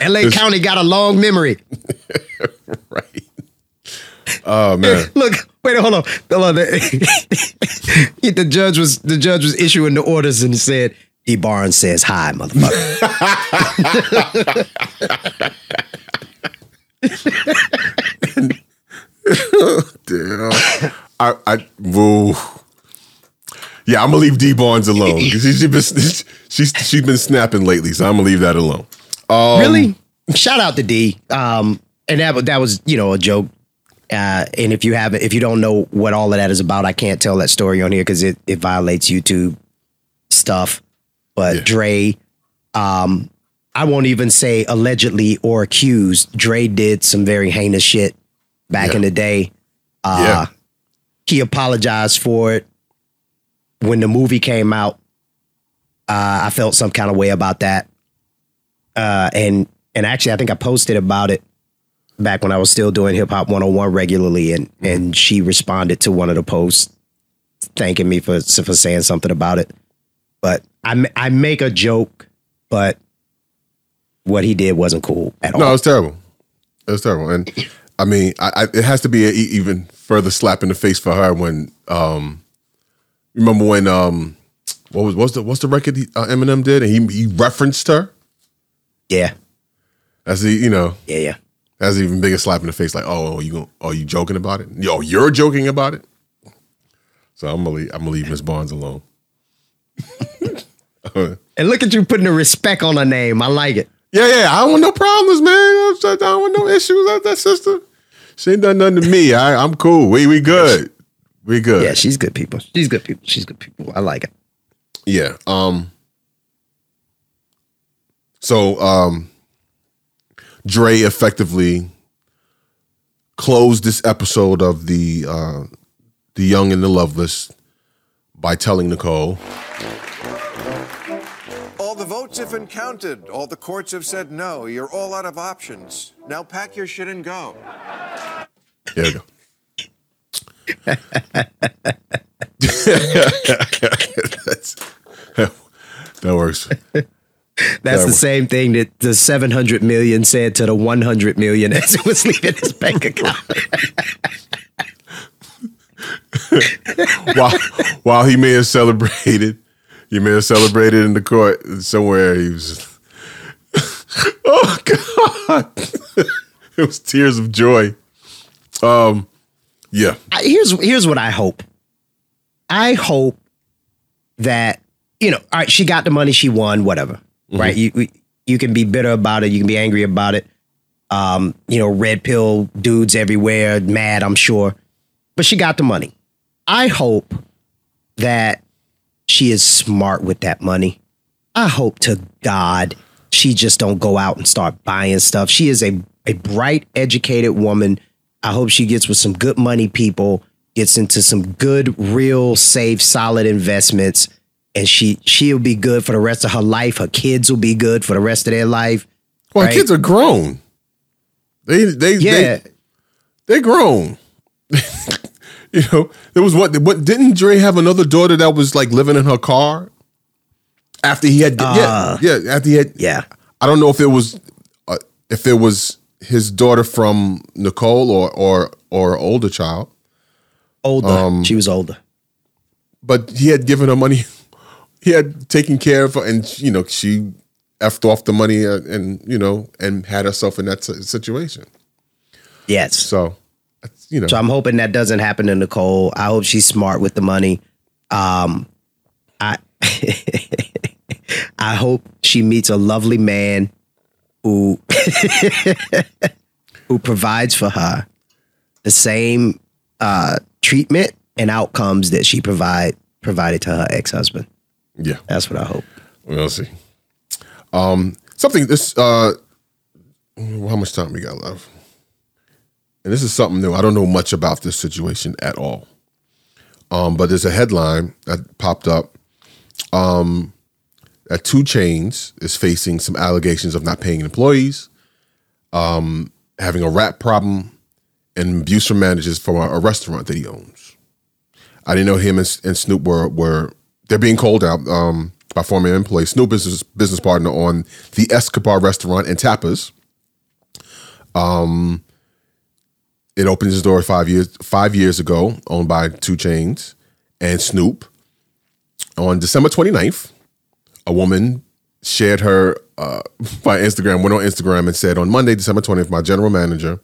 L.A. County got a long memory. right. Oh man. Look, wait, hold on, hold on. the judge was the judge was issuing the orders and said, "Dee Barnes says hi, motherfucker." Damn. I, I, whoa. Yeah, I'm gonna leave Dee Barnes alone. She's she been she's she's been snapping lately, so I'm gonna leave that alone. Um, really? Shout out to Dee. Um, and that that was you know a joke. Uh, and if you haven't, if you don't know what all of that is about, I can't tell that story on here because it it violates YouTube stuff. But Yeah. Dre, um, I won't even say allegedly or accused. Dre did some very heinous shit back Yeah. in the day. Uh, Yeah. He apologized for it when the movie came out. Uh, I felt some kind of way about that uh, and and actually I think I posted about it back when I was still doing hip hop 101 regularly and and she responded to one of the posts thanking me for for saying something about it but I I make a joke but what he did wasn't cool at all No, it's terrible. It's terrible, and I mean, I, I, it has to be an even further slap in the face for her when. um Remember when um, what was what's the what's the record he, uh, Eminem did, and he he referenced her yeah as he you know yeah yeah That's even bigger slap in the face. Like, oh, you going are you joking about it? Yo, you're joking about it. So I'm gonna leave, I'm gonna leave Miss Barnes alone. and look at you putting the respect on her name I like it Yeah, yeah. I don't want no problems, man. I don't I don't want no issues with that sister. She ain't done nothing to me. I, I'm cool. We we good. We good. yeah she's good people she's good people she's good people I like it Yeah. Um. So, um, Dre effectively closed this episode of the uh, the Young and the Loveless by telling Nicole, All the votes have been counted. All the courts have said no. You're all out of options. Now pack your shit and go. "Here we go." That's, that works. That's That the was- same thing that the 700 million said to the 100 million as it was leaving his bank account. while while he may have celebrated, he may have celebrated in the court somewhere. He was, oh god, it was tears of joy. Um, yeah, I- here's here's what I hope. I hope that you know, all right, she got the money, she won, whatever. Right? You you can be bitter about it, you can be angry about it. Um, you know, red pill dudes everywhere, mad, I'm sure. But she got the money. I hope that she is smart with that money. I hope to God she just don't go out and start buying stuff. She is a, a bright, educated woman. I hope she gets with some good money people, gets into some good, real, safe, solid investments, and she she'll be good for the rest of her life. Her kids will be good for the rest of their life. well, Right. kids are grown. They they Yeah. they they grown. you know, there was what what didn't Dre have another daughter that was like living in her car after he had Uh, yeah yeah after he had yeah. I don't know if it was uh, if it was his daughter from Nicole or or or older child, Older. Um, she was older. but he had given her money. He had taken care of her, and you know she effed off the money, uh, and you know, and had herself in that situation. Yes. So, you know, So I'm hoping that doesn't happen to Nicole. I hope she's smart with the money. Um, I I hope she meets a lovely man who who provides for her the same uh, treatment and outcomes that she provide provided to her ex husband. yeah, That's what I hope. we'll see. Um, something this. uh How much time we got left? And this is something new. I don't know much about this situation at all. Um, but there's a headline that popped up um, that 2 Chainz is facing some allegations of not paying employees, um, having a rat problem, and abuse from managers from a, a restaurant that he owns. I didn't know him and, and Snoop were were they're being called out um, by former employees. Snoop is his business partner on the Escobar restaurant and Tapas. Um, it opened its door five years five years ago, owned by 2 Chainz and Snoop. On December 29th, a woman shared her uh, by Instagram, went on Instagram and said, On Monday, December 20th, my general manager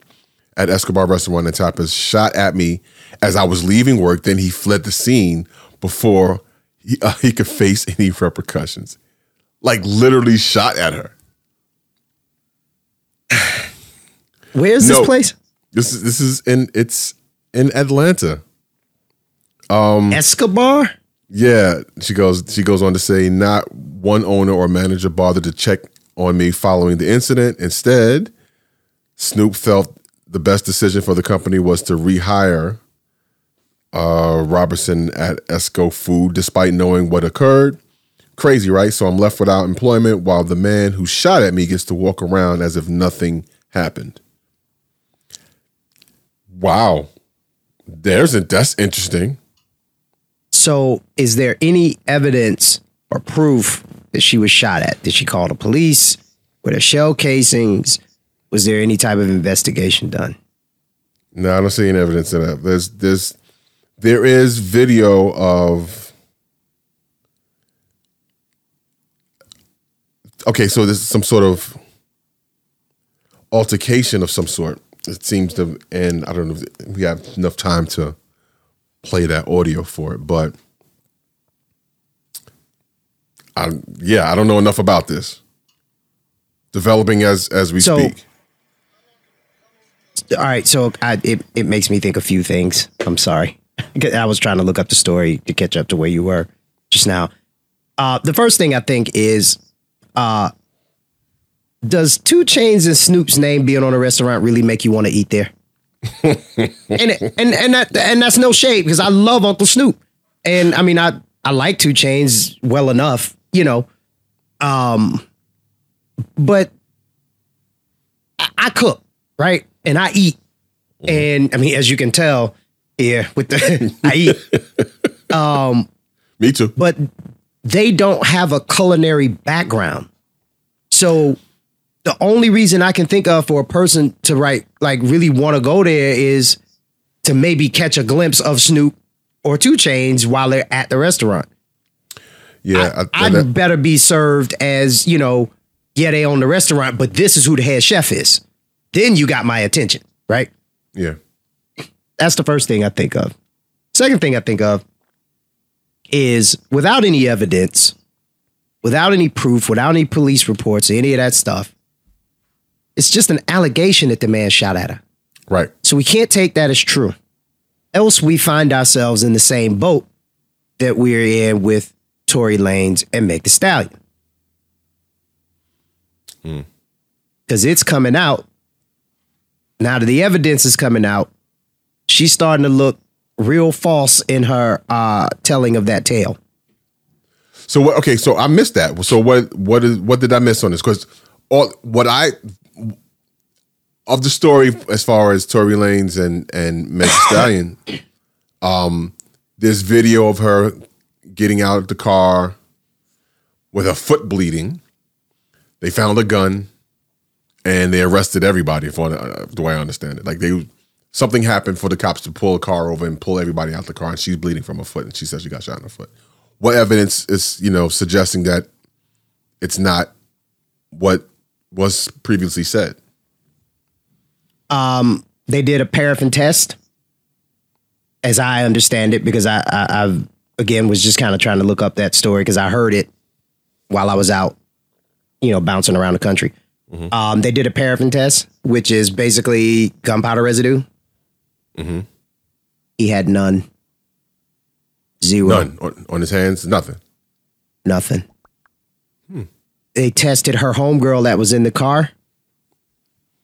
at Escobar Restaurant and Tapas shot at me as I was leaving work. Then he fled the scene before he, uh, he could face any repercussions. Like literally shot at her. Where's No. this place? This is this is in it's in Atlanta. Escobar? Yeah, she goes. She goes on to say, not one owner or manager bothered to check on me following the incident. Instead, Snoop felt the best decision for the company was to rehire uh, Robertson at Esco Food, despite knowing what occurred. Crazy, right? So I'm left without employment, while the man who shot at me gets to walk around as if nothing happened. Wow, there's a that's interesting. So, is there any evidence or proof that she was shot at? Did she call the police? Were there shell casings? Was there any type of investigation done? No, I don't see any evidence of that. There's there's there is video of Okay, so there's some sort of altercation of some sort. It seems to and I don't know if we have enough time to play that audio for it, but I yeah, I don't know enough about this. Developing as as we So- speak. All right, so I, it it makes me think a few things. I'm sorry, I was trying to look up the story to catch up to where you were just now. Uh, the first thing I think is, uh, does 2 Chainz and Snoop's name being on a restaurant really make you want to eat there? And and and that and that's no shade because I love Uncle Snoop, and I mean I I like 2 Chainz well enough, you know, um, but I, I cook right and I eat, and I mean as you can tell, yeah, with the I eat, um, Me too. but they don't have a culinary background. So the only reason I can think of for a person to write like really want to go there is to maybe catch a glimpse of Snoop or 2 Chainz while they're at the restaurant. Yeah, I, I'd that- better be served as, you know, yeah, they own the restaurant, but this is who the head chef is. Then you got my attention, right? yeah. That's the first thing I think of. Second thing I think of is without any evidence, without any proof, without any police reports, or any of that stuff, it's just an allegation that the man shot at her. Right. So we can't take that as true. Else we find ourselves in the same boat that we're in with Tory Lanez and Meg Thee Stallion. Because it's coming out. Now that the evidence is coming out, she's starting to look real false in her uh, telling of that tale. So what? Okay, so I missed that. So what? What is? What did I miss on this? Because all what I of the story as far as Tory Lanez and and Meg Stallion, um, there's video of her getting out of the car with her foot bleeding. They found a gun, and they arrested everybody. If I, uh, the way I understand it, like they something happened for the cops to pull a car over and pull everybody out the car, and she's bleeding from her foot, and she says she got shot in her foot. What evidence is you know suggesting that it's not what was previously said? Um, they did a paraffin test, as I understand it, because I, I I've again was just kind of trying to look up that story because I heard it while I was out, you know, bouncing around the country. Um, they did a paraffin test, which is basically gunpowder residue. Mm-hmm. He had none, zero, None on, on his hands, nothing. nothing. They tested her homegirl that was in the car.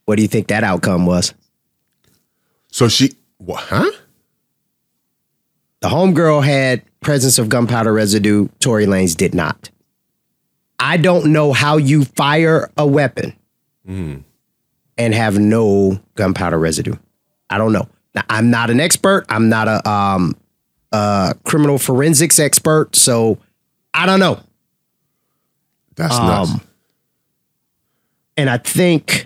What do you think that outcome was? So she, what, huh? The homegirl had presence of gunpowder residue. Tory Lanez did not. I don't know how you fire a weapon and have no gunpowder residue. I don't know. Now, I'm not an expert. I'm not a um, uh, criminal forensics expert, so I don't know. That's nuts. Um, and I think,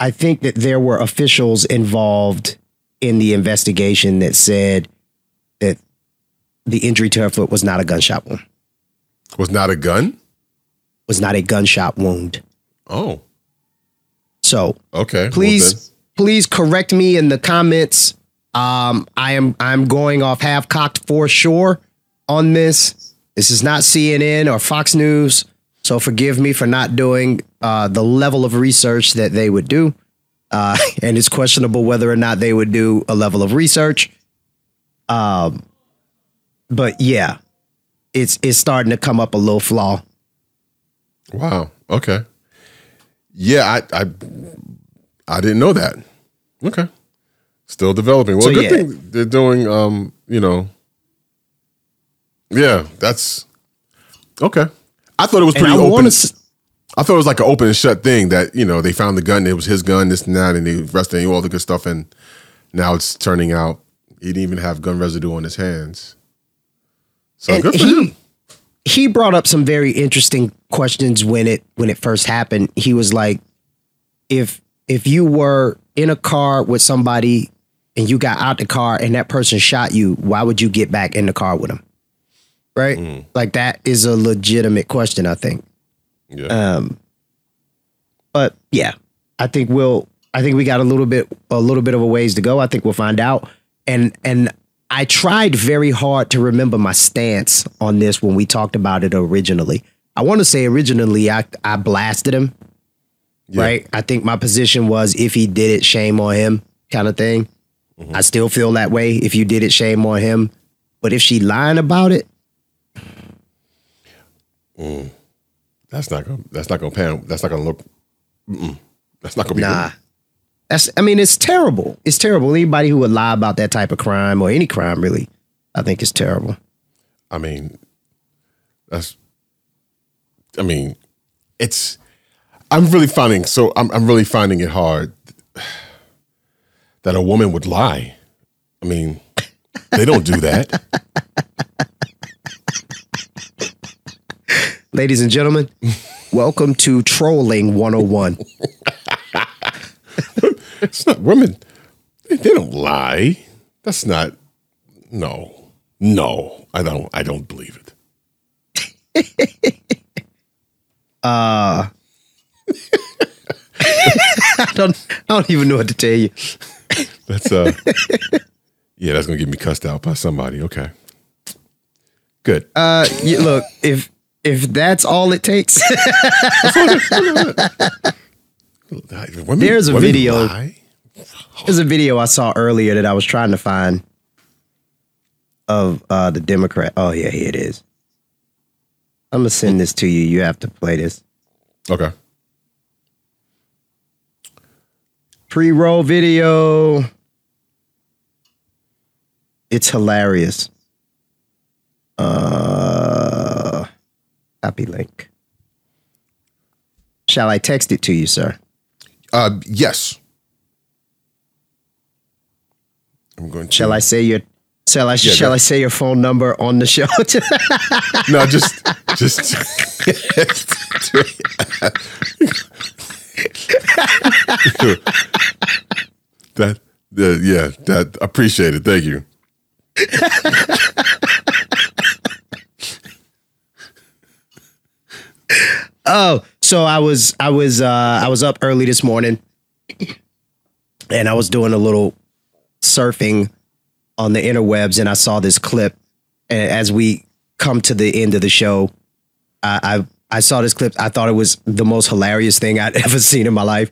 I think that there were officials involved in the investigation that said that the injury to her foot was not a gunshot wound, Was not a gun. was not a gunshot wound. Oh, So okay. Well, please, please correct me in the comments. Um, I am I'm going off half cocked for sure on this. This is not CNN or Fox News, so forgive me for not doing uh, the level of research that they would do. Uh, and it's questionable whether or not they would do a level of research. Um, but yeah, it's it's starting to come up a little flaw. wow. Okay. Yeah, I, I, I didn't know that. Okay. Still developing. Well, So, good yeah. thing they're doing. Um, you know. Yeah, that's okay. I thought it was pretty open. to. I thought it was like an open and shut thing that you know they found the gun, it was his gun, this and that, and they arrested him, all the good stuff, and now it's turning out he didn't even have gun residue on his hands. So And good for he- him. he brought up some very interesting questions when it when it first happened. He was like, if if you were in a car with somebody and you got out the car and that person shot you, why would you get back in the car with them? Right? Like that is a legitimate question, I think. Yeah. Um but yeah, I think we'll I think we got a little bit a little bit of a ways to go. I think we'll find out. And and I tried very hard to remember my stance on this when we talked about it originally. I want to say originally I I blasted him. Yeah. Right? I think my position was if he did it, shame on him kind of thing. I still feel that way. If you did it, shame on him. But if she lying about it, Mm. That's not gonna. That's not gonna pan. That's not gonna look. Mm-mm. That's not gonna be. Nah. good. That's I mean, it's terrible. It's terrible. Anybody who would lie about that type of crime or any crime really, I think is terrible. I mean, that's. I mean, it's. I'm really finding so. I'm. I'm really finding it hard that a woman would lie. I mean, they don't do that. Ladies and gentlemen, Welcome to Trolling 101. It's not women. They, they don't lie. That's not. No, no. I don't. I don't believe it. uh I don't I don't even know what to tell you. That's uh. yeah, that's gonna get me cussed out by somebody. Okay. Good. Uh you, look, if if that's all it takes, Women- there's a video. lie? there's a video I saw earlier that I was trying to find of uh the Democrat. Oh yeah, here it is. I'm gonna send this to you. You have to play this. Okay. Pre-roll video. It's hilarious. Uh copy link. Shall I text it to you, sir? Uh, yes. I'm going to. Shall I say your shall I Yeah, shall. I say your phone number on the show? No, just, just. that, the yeah, that appreciate it. Thank you. Oh, so I was I was uh I was up early this morning and I was doing a little surfing on the interwebs and I saw this clip and as we come to the end of the show, I I, I saw this clip. I thought it was the most hilarious thing I'd ever seen in my life.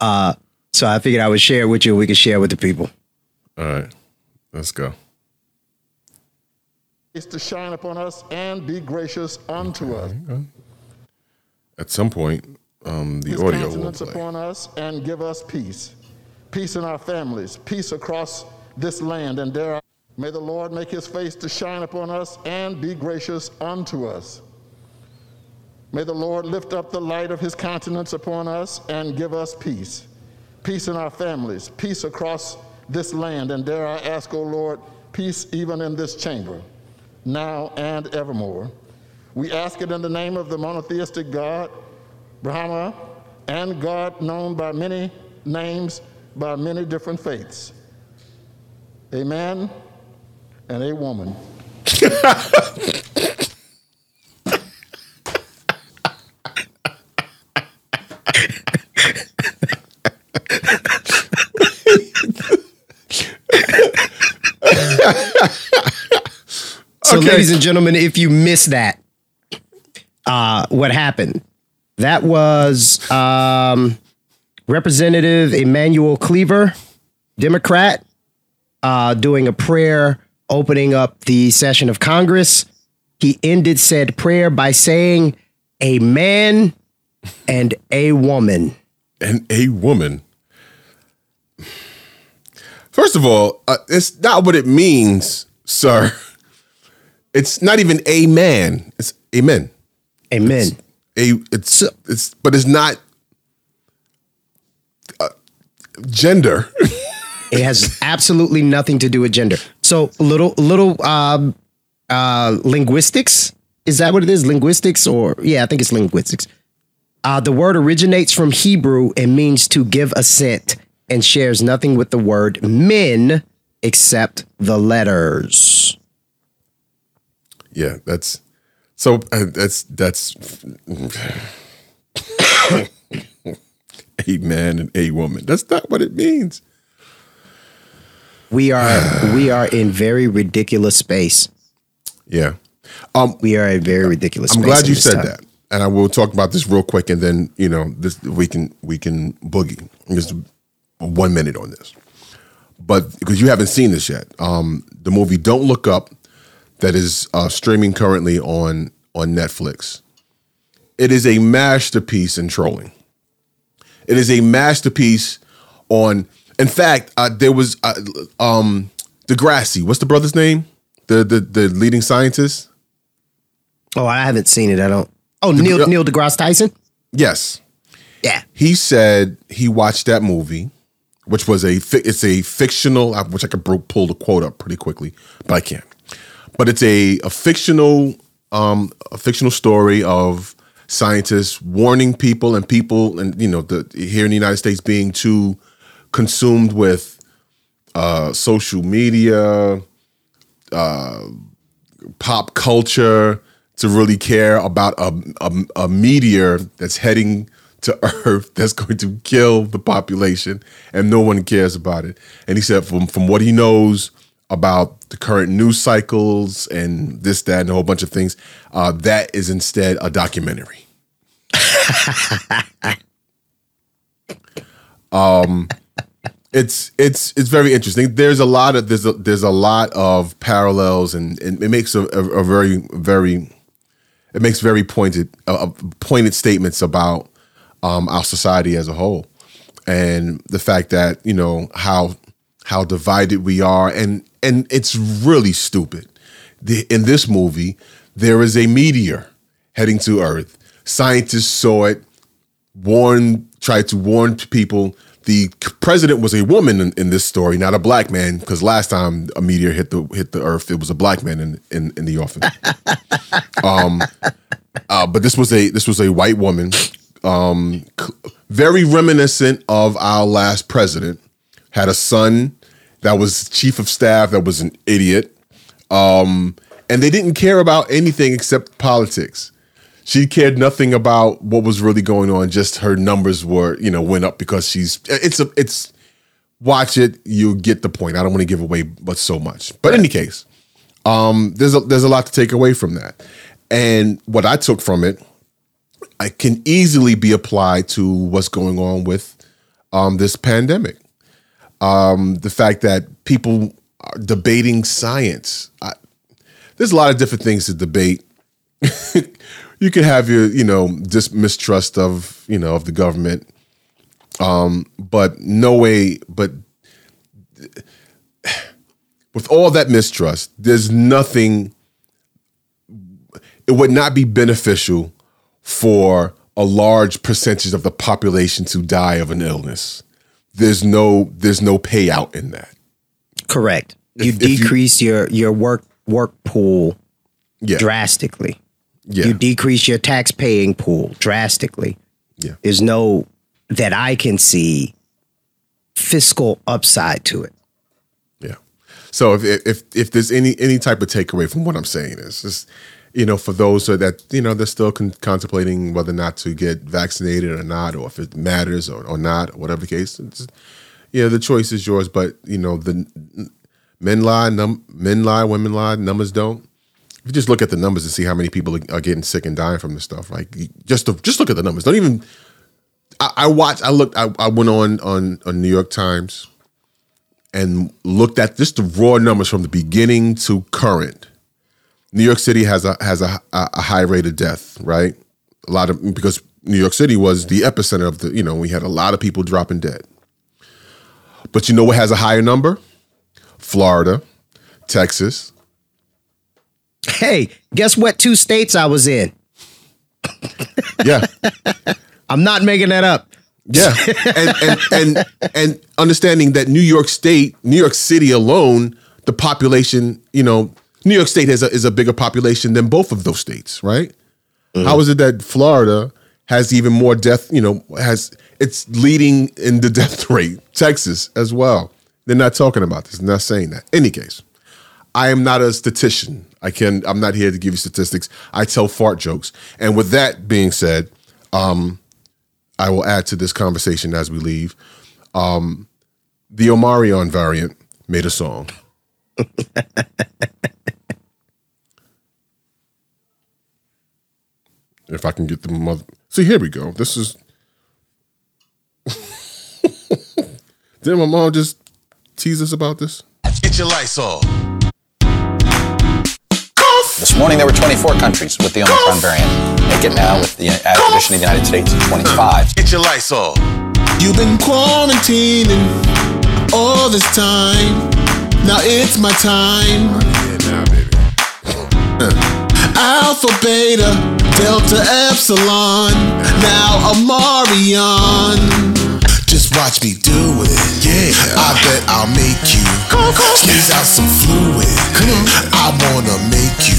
Uh so I figured I would share it with you and we could share it with the people. All right, let's go. is to shine upon us and be gracious unto us. At some point, um, the His audio will countenance play. upon us and give us peace. Peace in our families, peace across this land. And there, may the Lord make his face to shine upon us and be gracious unto us. May the Lord lift up the light of his countenance upon us and give us peace. Peace in our families, peace across this land. And dare I ask, O Lord, peace even in this chamber, now and evermore. We ask it in the name of the monotheistic God, Brahma, and God known by many names, by many different faiths. A man and a woman. So, Okay. ladies and gentlemen, if you missed that, uh, what happened? That was um, Representative Emanuel Cleaver, Democrat, uh, doing a prayer opening up the session of Congress. He ended said prayer by saying, "A man and a woman." and a woman. First of all, uh, it's not what it means, sir. It's not even a man. It's amen. Amen. A it's it's but it's not uh, gender. It has absolutely nothing to do with gender. So little little um, uh, linguistics is that what it is? Linguistics or yeah, I think it's linguistics. Uh, the word originates from Hebrew and means to give assent and shares nothing with the word men except the letters. yeah, that's so uh, that's that's a man and a woman. That's not what it means. We are we are in very ridiculous space. Yeah. Um, We are in very ridiculous. I'm space glad you said time. that, and I will talk about this real quick, and then you know this we can we can boogie just one minute on this, but because you haven't seen this yet, um, the movie Don't Look Up that is uh, streaming currently on on Netflix. It is a masterpiece in trolling. It is a masterpiece on. In fact, uh, there was uh, um, Degrassi. What's the brother's name? The the the leading scientist. Oh, I haven't seen it. I don't. Oh, Neil Neil deGrasse Tyson. Yes. Yeah. He said he watched that movie, which was a fi- it's a fictional. I wish I could pull the quote up pretty quickly, but I can't. But it's a a fictional um a fictional story of scientists warning people and people and you know the here in the United States being too consumed with uh, social media, uh, pop culture to really care about a, a, a meteor that's heading to Earth that's going to kill the population, and no one cares about it. And he said, from from what he knows about the current news cycles and this, that, and a whole bunch of things, uh, that is instead a documentary. um, it's it's it's very interesting. There's a lot of there's a, there's a lot of parallels, and, and it makes a, a, a very very it makes very pointed uh, pointed statements about um, our society as a whole, and the fact that you know how how divided we are, and and it's really stupid. The, in this movie, there is a meteor heading to Earth. Scientists saw it, warned, tried to warn people. The president was a woman in, in this story, not a black man, because last time a meteor hit the hit the Earth, it was a black man in in, in the office. um, uh, but this was a this was a white woman, um, very reminiscent of our last president. Had a son that was chief of staff that was an idiot, um, and they didn't care about anything except politics she cared nothing about what was really going on. Just her numbers were, you know, went up because she's. It's a. It's watch it. You get the point. I don't want to give away, but so much. But in any case, um, there's a there's a lot to take away from that, and what I took from it, I can easily be applied to what's going on with um, this pandemic. Um, the fact that people are debating science. I, there's a lot of different things to debate. you can have your you know just mistrust of you know of the government um but no way but with all that mistrust there's nothing it would not be beneficial for a large percentage of the population to die of an illness there's no there's no payout in that correct you if, decrease if you, your your work work pool yeah. drastically yeah. You decrease your tax paying pool drastically. Yeah. There's no that I can see fiscal upside to it. Yeah. So if if if there's any any type of takeaway from what I'm saying is just you know for those that you know they're still con- contemplating whether or not to get vaccinated or not or if it matters or, or not or whatever the case it's, the choice is yours but you know the men lie num- men lie women lie numbers don't If you just look at the numbers and see how many people are getting sick and dying from this stuff, like Just to, just look at the numbers. Don't even. I, I watched. I looked. I, I went on on on New York Times and looked at just the raw numbers from the beginning to current. New York City has a has a, a high rate of death, right? A lot of because New York City was the epicenter of the. You know, we had a lot of people dropping dead. But you know what has a higher number? Florida, Texas, Hey, guess what? Two states I was in. Yeah. I'm not making that up. Yeah. And, and and and understanding that New York State, New York City alone, the population, you know, New York State has a, is a bigger population than both of those states, right? Mm-hmm. How is it that Florida has even more death, you know, has it's leading in the death rate, Texas as well. They're not talking about this, they're not saying that. Any case, I am not a statistician. I can. I'm not here to give you statistics. I tell fart jokes. And with that being said, um, I will add to this conversation as we leave. Um, the Omarion variant made a song. if I can get the mother. See, here we go. This is. Didn't my mom just tease us about this? Get your lights off. This morning, there were 24 countries with the Omicron variant. Make it now with the addition of the United States, 25. Get your lights off. You've been quarantining all this time. Now it's my time. Yeah, now, baby. Alpha, beta, delta, epsilon. Now Omarion. Just watch me do it. Yeah. I bet I'll make you squeeze out some fluid. I wanna make you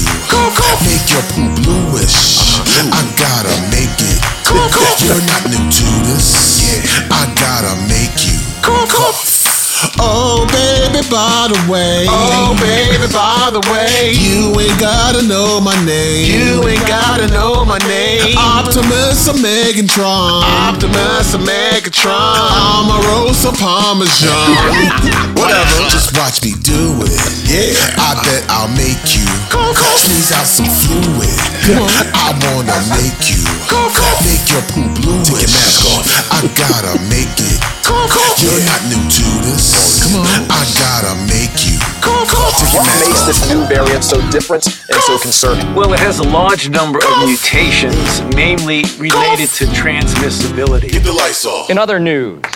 make your poo bluish. Uh-huh. I gotta make it. You're not new to this. Yeah. I gotta make. Oh baby, by the way. Oh, baby, by the way. You ain't gotta know my name. You ain't gotta know my name. Optimus or Megatron. Optimus or Megatron. I'm a roast of Parmesan. Whatever. Just watch me do it. Yeah. I bet I'll make you squeeze out some fluid. I wanna make you make your poo blue. Take your mask off. I gotta make it. You're not new to this. Come on. I gotta make you. Take your What makes this new variant so different and so concerning? Well, it has a large number of mutations, mainly related to transmissibility. Keep the lights off. In other news,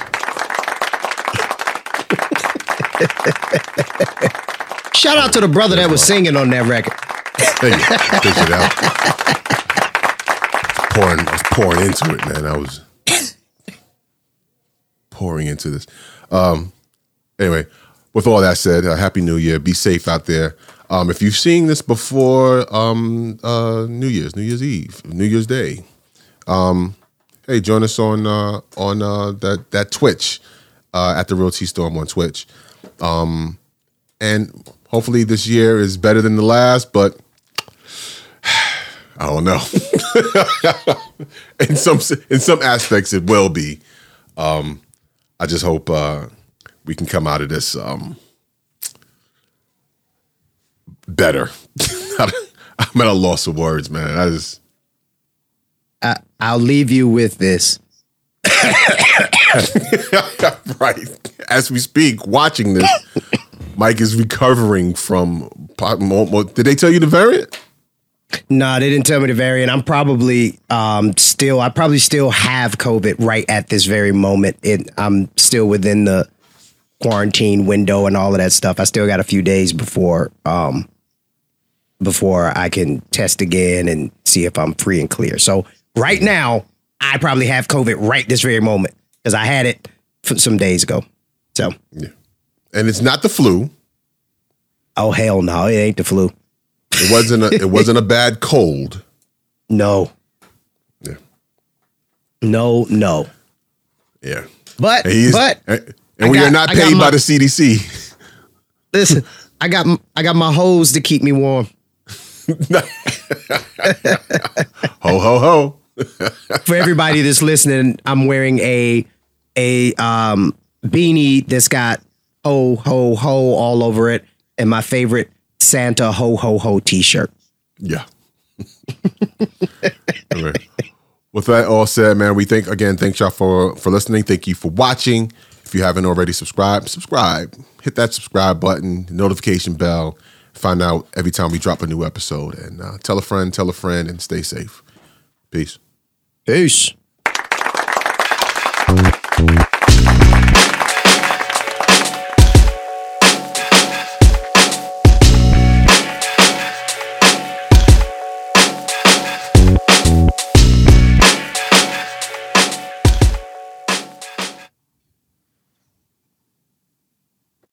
Shout out to the brother that was singing on that record. Thank you. Take it out. Pouring, I was pouring into it, man. I was pouring into this. Um, anyway, with all that said, uh, happy New Year. Be safe out there. Um, if you've seen this before um, uh, New Year's, New Year's Eve, New Year's Day, um, hey, join us on uh, on uh, that that Twitch uh, at the Real Storm on Twitch. Um, and hopefully this year is better than the last, but I don't know. in some in some aspects, it will be. I just hope uh, we can come out of this um, better. I'm at a loss of words, man. I just I, I'll leave you with this. right as we speak, watching this. Mike is recovering from. po- mo- mo- Did they tell you the variant? No, they didn't tell me the variant. I'm probably um, still. I probably still have COVID right at this very moment. It, I'm still within the quarantine window and all of that stuff. I still got a few days before um, before I can test again and see if I'm free and clear. So right now, I probably have COVID right this very moment because I had it some days ago. So yeah, And it's not the flu. oh hell no, it ain't the flu. It wasn't a. It wasn't a bad cold. No. Yeah. No, no. Yeah. But he's- but and, and we got- are not paid my- by the CDC. Listen, I got I got my hose to keep me warm. Ho ho ho. For everybody that's listening, I'm wearing a a um beanie that's got ho ho ho all over it, and my favorite Santa ho ho ho t-shirt. Yeah. All right. With that all said, man, we thank again, thanks y'all for for listening. Thank you for watching. If you haven't already subscribed, subscribe. Hit that subscribe button, notification bell. Find out every time we drop a new episode. And uh, tell a friend, tell a friend, and stay safe. Peace. Peace.